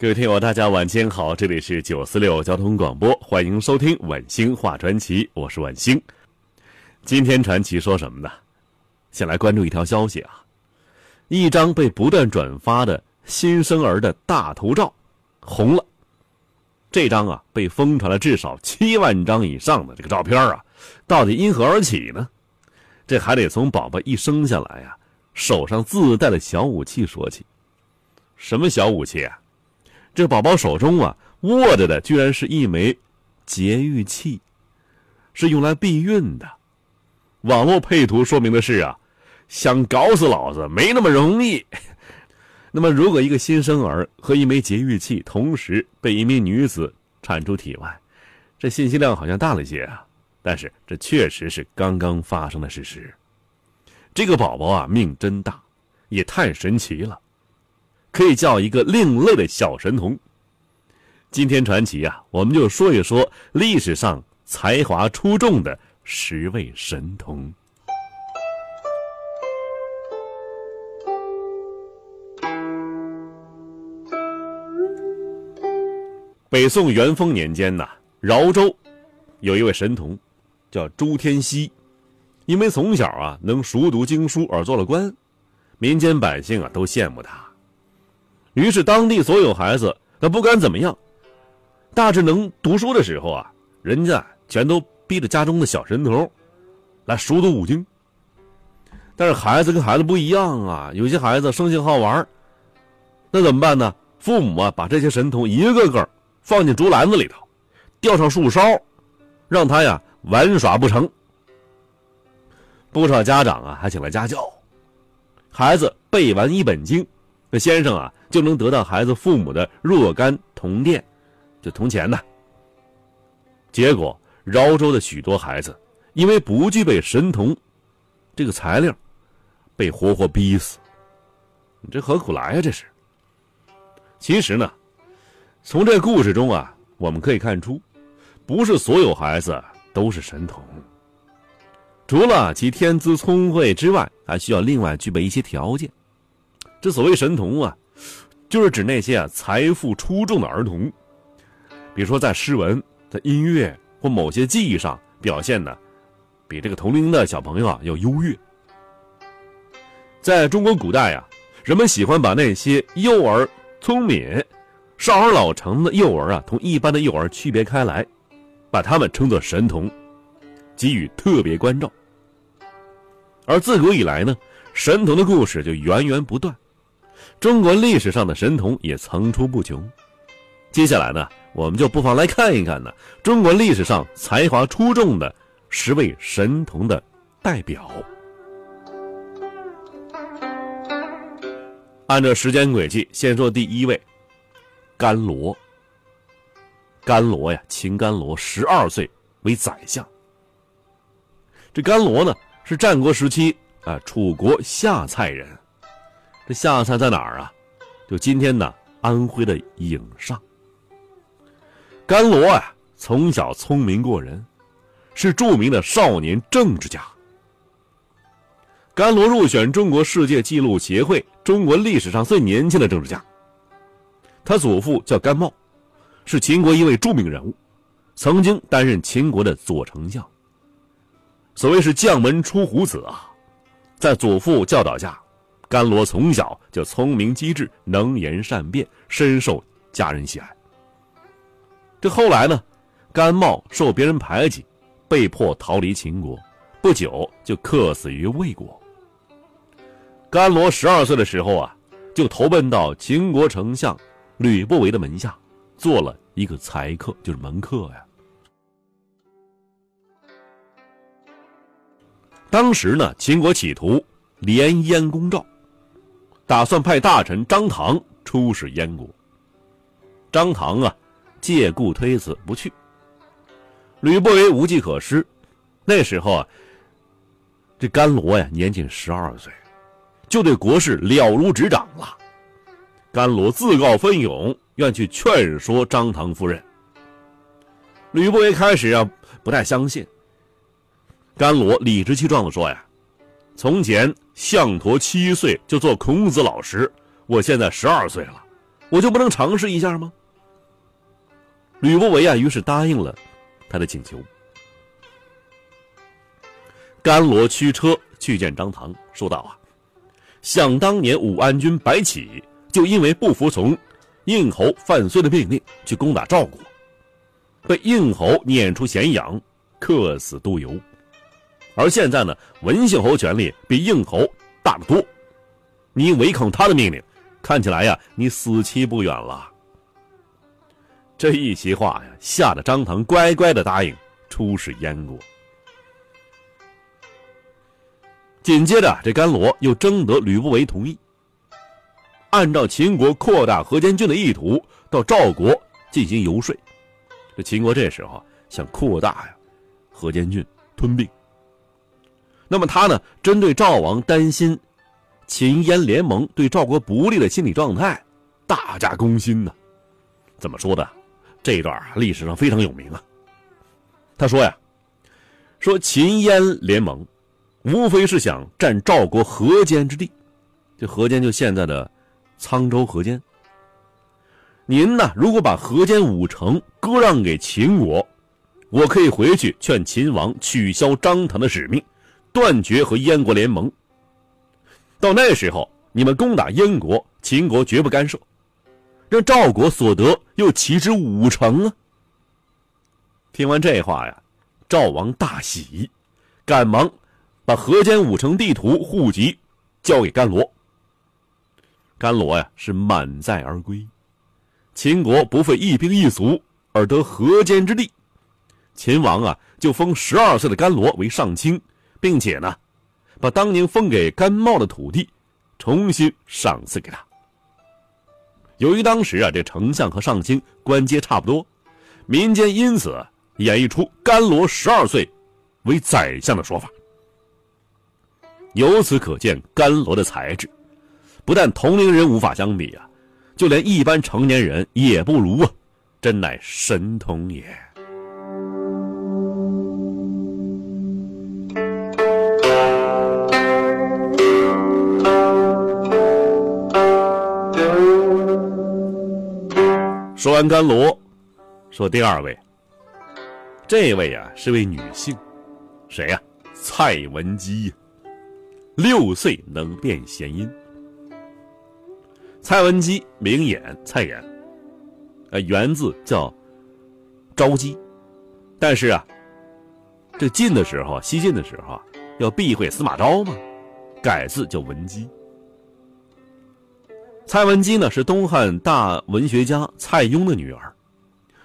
各位听友，大家晚间好，这里是九四六交通广播，欢迎收听晚星话传奇，我是晚星。今天传奇说什么呢？先来关注一条消息啊，一张被不断转发的新生儿的大头照红了。这张啊被疯传了至少七万张以上的这个照片啊，到底因何而起呢？这还得从宝宝一生下来呀，手上自带的小武器说起。什么小武器啊？这宝宝手中啊握着的居然是一枚节育器，是用来避孕的。网络配图说明的是啊，想搞死老子没那么容易。那么，如果一个新生儿和一枚节育器同时被一名女子产出体外，这信息量好像大了些啊。但是这确实是刚刚发生的事实。这个宝宝啊命真大，也太神奇了。可以叫一个另类的小神童。今天传奇啊，我们就说一说历史上才华出众的十位神童。北宋元丰年间呐，饶州有一位神童，叫朱天锡，因为从小啊能熟读经书而做了官，民间百姓啊都羡慕他。于是，当地所有孩子，那不管怎么样，大致能读书的时候啊，人家全都逼着家中的小神童来熟读五经。但是孩子跟孩子不一样啊，有些孩子生性好玩，那怎么办呢？父母啊，把这些神童一个个放进竹篮子里头，吊上树梢，让他呀玩耍不成。不少家长啊，还请了家教，孩子背完一本经。那先生啊，就能得到孩子父母的若干铜钿，就铜钱呢。结果饶州的许多孩子因为不具备神童这个材料，被活活逼死。你这何苦来呀？这是。其实呢，从这故事中啊，我们可以看出，不是所有孩子都是神童。除了其天资聪慧之外，还需要另外具备一些条件。这所谓神童啊，就是指那些啊财富出众的儿童，比如说在诗文、在音乐或某些技艺上表现呢，比这个同龄的小朋友啊要优越。在中国古代啊，人们喜欢把那些幼儿聪明、少儿老成的幼儿啊，同一般的幼儿区别开来，把他们称作神童，给予特别关照。而自古以来呢，神童的故事就源源不断。中国历史上的神童也层出不穷。接下来呢，我们就不妨来看一看呢，中国历史上才华出众的十位神童的代表。按照时间轨迹，先说第一位，甘罗。甘罗呀，秦甘罗，十二岁为宰相。这甘罗呢，是战国时期啊，楚国下蔡人。这下菜在哪儿啊？就今天呢，安徽的颍上。甘罗啊，从小聪明过人，是著名的少年政治家。甘罗入选中国世界纪录协会中国历史上最年轻的政治家。他祖父叫甘茂，是秦国一位著名人物，曾经担任秦国的左丞相。所谓是将门出虎子啊，在祖父教导下。甘罗从小就聪明机智、能言善辩，深受家人喜爱。这后来呢，甘茂受别人排挤，被迫逃离秦国，不久就客死于魏国。甘罗十二岁的时候啊，就投奔到秦国丞相吕不韦的门下，做了一个才客，就是门客呀。当时呢，秦国企图联燕攻赵。打算派大臣张唐出使燕国，张唐啊，借故推辞不去。吕不韦无计可施，那时候啊，这甘罗呀年仅十二岁，就对国事了如指掌了。甘罗自告奋勇，愿去劝说张唐夫人。吕不韦开始啊不太相信。甘罗理直气壮地说：“呀，从前项佗七岁就做孔子老师，我现在十二岁了，我就不能尝试一下吗？”吕不韦啊，于是答应了他的请求。甘罗驱车去见张唐，说道：“啊，想当年武安君白起就因为不服从应侯范睢的命令去攻打赵国，被应侯撵出咸阳，客死都邮。”而现在呢，文姓侯权力比应侯大得多，你违抗他的命令，看起来呀，你死期不远了。这一席话呀，吓得张腾乖乖的答应出使燕国。紧接着，这甘罗又征得吕不韦同意，按照秦国扩大河间郡的意图，到赵国进行游说。这秦国这时候想扩大呀，河间郡吞并。那么他呢？针对赵王担心秦燕联盟对赵国不利的心理状态，大加攻心呢。怎么说的？这一段，历史上非常有名啊。他说呀：“说秦燕联盟，无非是想占赵国河间之地，这河间就现在的沧州河间。您呢，如果把河间五城割让给秦国，我可以回去劝秦王取消张唐的使命。”断绝和燕国联盟。到那时候，你们攻打燕国，秦国绝不干涉，让赵国所得又岂止五成啊？听完这话呀，赵王大喜，赶忙把河间五城地图户籍交给甘罗。甘罗呀是满载而归，秦国不费一兵一卒而得河间之地，秦王啊就封十二岁的甘罗为上卿。并且呢，把当年封给甘茂的土地重新赏赐给他。由于当时啊，这丞相和上卿官阶差不多，民间因此演绎出甘罗十二岁为宰相的说法。由此可见，甘罗的才智不但同龄人无法相比啊，就连一般成年人也不如啊，真乃神童也。说完甘罗，说第二位。这位啊是位女性，谁呀？蔡文姬。六岁能辨弦音。蔡文姬名演，蔡演，呃，原字叫昭姬，但是啊，这晋的时候，西晋的时候啊，要避讳司马昭嘛，改字叫文姬。蔡文姬呢是东汉大文学家蔡邕的女儿，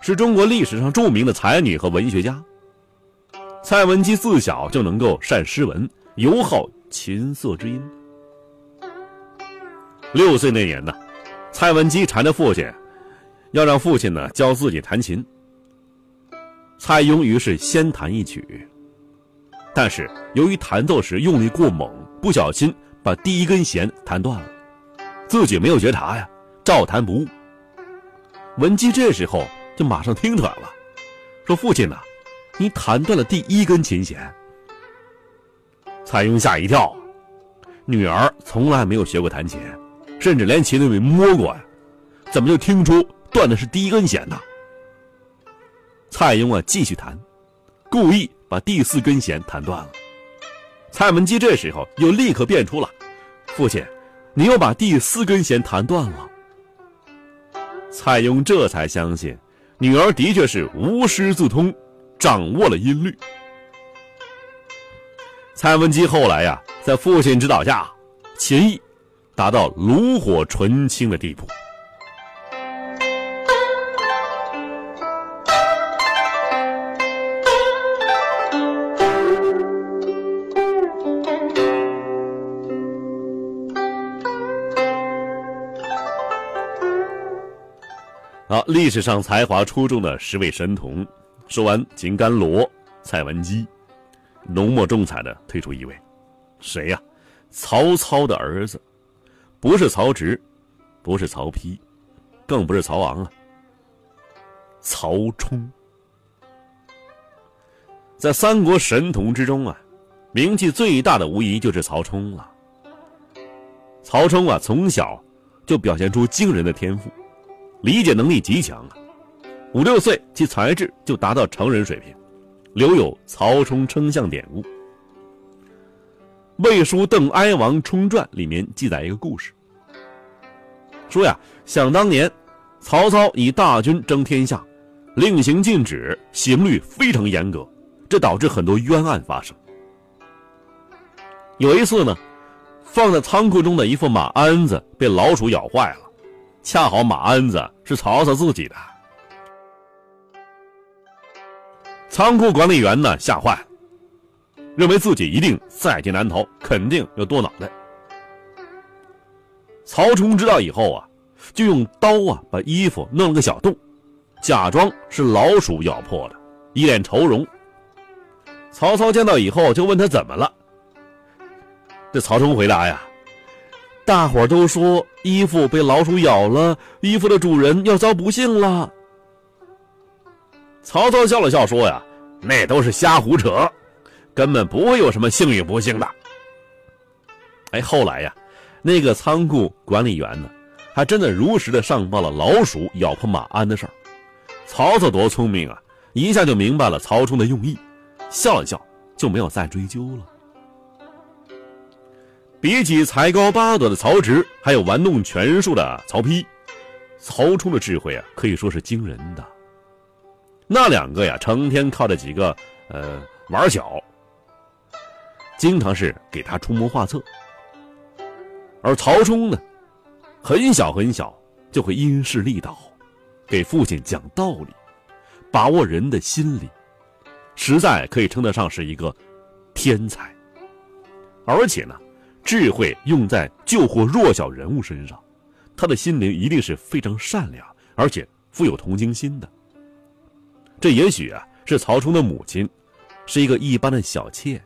是中国历史上著名的才女和文学家。蔡文姬自小就能够善诗文，尤好琴瑟之音。六岁那年呢，蔡文姬缠着父亲，要让父亲呢教自己弹琴。蔡邕于是先弹一曲，但是由于弹奏时用力过猛，不小心把第一根弦弹断了。自己没有觉察呀，照弹不误。文姬这时候就马上听出来了，说：“父亲呐，你弹断了第一根琴弦。”蔡邕吓一跳，女儿从来没有学过弹琴，甚至连琴都没摸过呀，怎么就听出断的是第一根弦呢？蔡邕啊，继续弹，故意把第四根弦弹断了。蔡文姬这时候又立刻变出了，父亲。你又把第四根弦弹断了，蔡邕这才相信，女儿的确是无师自通，掌握了音律。蔡文姬后来呀，在父亲指导下，琴艺达到炉火纯青的地步。啊，历史上才华出众的十位神童，说完金甘罗、蔡文姬，浓墨重彩的推出一位，谁呀？曹操的儿子，不是曹植，不是曹丕，更不是曹昂啊。曹冲，在三国神童之中啊，名气最大的无疑就是曹冲了。曹冲啊，从小就表现出惊人的天赋，理解能力极强啊。五六岁，其才智就达到成人水平，留有《曹冲称象》典故。《魏书·邓哀王冲传》里面记载一个故事，说呀，想当年，曹操以大军争天下，令行禁止，刑律非常严格，这导致很多冤案发生。有一次呢。放在仓库中的一副马鞍子被老鼠咬坏了，恰好马鞍子是曹操自己的。仓库管理员呢吓坏了，认为自己一定在劫难逃，肯定要剁脑袋。曹冲知道以后啊，就用刀啊把衣服弄了个小洞，假装是老鼠咬破的，一脸愁容。曹操见到以后就问他怎么了。这曹冲回答呀：“大伙都说衣服被老鼠咬了，衣服的主人要遭不幸了。”曹操笑了笑说：“呀，那都是瞎胡扯，根本不会有什么幸运不幸的。”哎，后来呀，那个仓库管理员呢，还真的如实的上报了老鼠咬破马鞍的事儿。曹操多聪明啊，一下就明白了曹冲的用意，笑了笑，就没有再追究了。比起才高八斗的曹植，还有玩弄权术的曹丕，曹冲的智慧啊，可以说是惊人的。那两个呀，成天靠着几个呃玩小，经常是给他出谋划策。而曹冲呢，很小很小就会因势利导，给父亲讲道理，把握人的心理，实在可以称得上是一个天才。而且呢。智慧用在救活弱小人物身上，他的心灵一定是非常善良，而且富有同情心的。这也许啊是曹冲的母亲，是一个一般的小妾，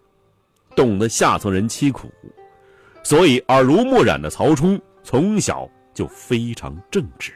懂得下层人凄苦，所以耳濡目染的曹冲从小就非常正直。